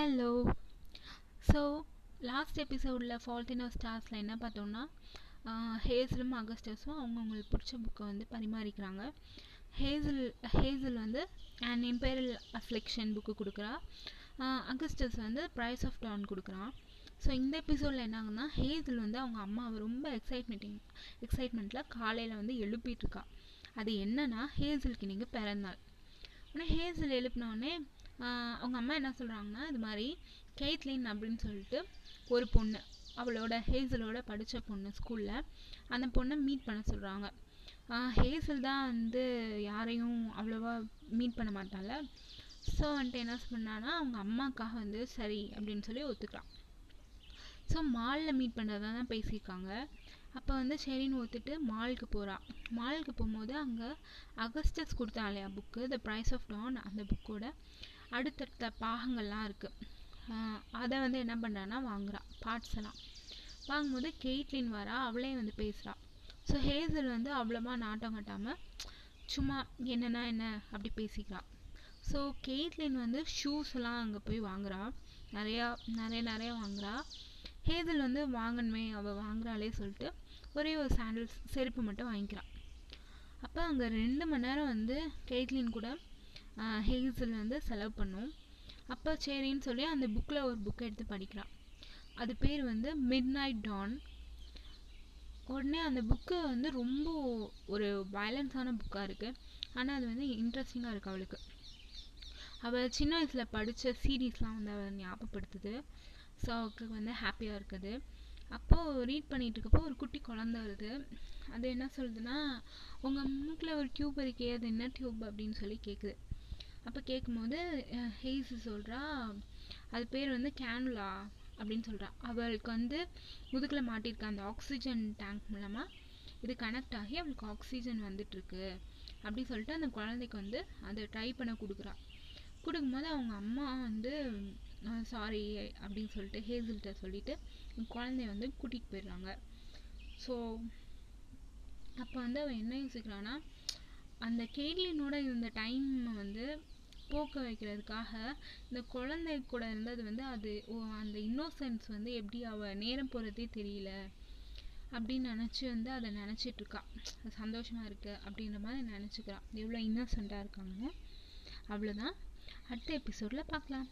Hello so last எபிசோடில் fault in ஸ்டார்ஸில் என்ன பார்த்தோம்னா ஹேசலும் அகஸ்டஸும் அவங்கவுங்களுக்கு பிடிச்ச புக்கை வந்து பரிமாறிக்கிறாங்க. ஹேசல் ஹேசல் வந்து அண்ட் இம்பேரல் அஃப்ளெக்ஷன் புக்கு கொடுக்குறா. அகஸ்டஸ் வந்து ப்ரைஸ் ஆஃப் டான் கொடுக்குறான் ஸோ இந்த எபிசோடில் என்ன ஹேசல் வந்து அவங்க அம்மாவை ரொம்ப எக்ஸைட்மெண்ட்டிங் எக்ஸைட்மெண்ட்டில் காலையில் வந்து எழுப்பிட்டுருக்கா அது என்னன்னா ஹேசலுக்கு இன்றைக்கி பிறந்தாள் ஆனால் ஹேசல் எழுப்பினோடனே அவங்க அம்மா என்ன சொல்கிறாங்கன்னா இது மாதிரி கெய்த்லின் அப்படின்னு சொல்லிட்டு ஒரு பொண்ணு அவளோட ஹேசலோட படித்த பொண்ணு ஸ்கூலில் அந்த பொண்ணை மீட் பண்ண சொல்கிறாங்க ஹேசல் தான் வந்து யாரையும் அவ்வளோவா மீட் பண்ண மாட்டாள் ஸோ வந்துட்டு என்ன பண்ணான்னா அவங்க அம்மாக்காக வந்து சரி அப்படின்னு சொல்லி ஒத்துக்கிறான் ஸோ மாலில் மீட் பண்ணுறதா தான் பேசியிருக்காங்க. அப்போ வந்து சரின்னு ஒத்துட்டு மாலுக்கு போகிறா மாலுக்கு போகும்போது அங்கே அகஸ்டஸ் கொடுத்தான் இல்லையா book the price of dawn அந்த புக்கோட அடுத்தடுத்த பாகங்கள்லாம் இருக்குது அதை வந்து என்ன பண்ணுறான்னா வாங்குறா பார்ட்ஸ் எல்லாம். வாங்கும்போது கெய்ட்லின் வரா அவளே வந்து பேசுகிறா ஸோ ஹேசல் வந்து அவ்வளோமா நாட்டம் கட்டாமல் சும்மா என்னென்னா என்ன அப்படி பேசிக்கிறா. ஸோ கெய்ட்லின் வந்து ஷூஸ் எல்லாம் அங்கே போய் வாங்குறா. நிறையா நிறைய நிறைய வாங்குறா. ஹேசல் வந்து வாங்கணுமே அவள் வாங்குறாளே சொல்லிட்டு ஒரே ஒரு சாண்டில்ஸ் செருப்பு மட்டும் வாங்கிக்கிறான் அப்போ அங்கே ரெண்டு மணி நேரம் வந்து கெய்ட்லின் கூட ஹேசல் வந்து செலவு பண்ணும். அப்போ சரின்னு சொல்லி அந்த புக்கில் ஒரு புக்கை எடுத்து படிக்கிறான் அது பேர் வந்து மிட் நைட் டான் உடனே அந்த புக்கு வந்து ரொம்ப ஒரு வயலன்ஸான புக்காக இருக்குது ஆனால் அது வந்து இன்ட்ரெஸ்டிங்காக இருக்குது அவளுக்கு. அவள் சின்ன வயசில் படித்த சீரீஸ்லாம் வந்து அவள் ஞாபகப்படுத்துது. ஸோ அவருக்கு வந்து ஹாப்பியாக இருக்குது. அப்போது ரீட் பண்ணிகிட்டு இருக்கப்போ ஒரு குட்டி குழந்த வருது. அது என்ன சொல்லுதுன்னா உங்கள் மூக்கில் ஒரு டியூப் இருக்கே அது என்ன டியூப் அப்படின்னு சொல்லி கேட்குது அப்போ கேட்கும்போது ஹெய்ஸு சொல்கிறா அது பேர் வந்து கேனுலா அப்படின்னு சொல்கிறா அவளுக்கு வந்து முதுகில் மாட்டியிருக்க அந்த ஆக்சிஜன் டேங்க் மூலமாக இது கனெக்ட் ஆகி அவளுக்கு ஆக்சிஜன் வந்துட்டுருக்கு. அப்படி சொல்லிட்டு அந்த குழந்தைக்கு வந்து அதை ட்ரை பண்ண கொடுக்குறா. கொடுக்கும்போது அவங்க அம்மா வந்து சாரி அப்படின்னு சொல்லிட்டு ஹேசில்கிட்ட சொல்லிவிட்டு குழந்தைய வந்து கூட்டிகிட்டு போயிடுறாங்க. ஸோ அப்போ வந்து அவன் என்ன யோசிக்கிறான்னா அந்த கேட்லினோட இருந்த டைம் வந்து போக்க வைக்கிறதுக்காக இந்த குழந்தை கூட இருந்தது வந்து அது அந்த இன்னோசன்ஸ் வந்து எப்படி அவள் நேரம் போகிறதே தெரியல அப்படின்னு நினச்சி வந்து அதை நினச்சிட்ருக்கா அது சந்தோஷமாக இருக்குது அப்படின்ற மாதிரி நினச்சிக்கிறான். எவ்வளோ இன்னோசண்ட்டாக இருக்காங்க அவ்வளோதான் அடுத்த எபிசோடில் பார்க்கலாம்.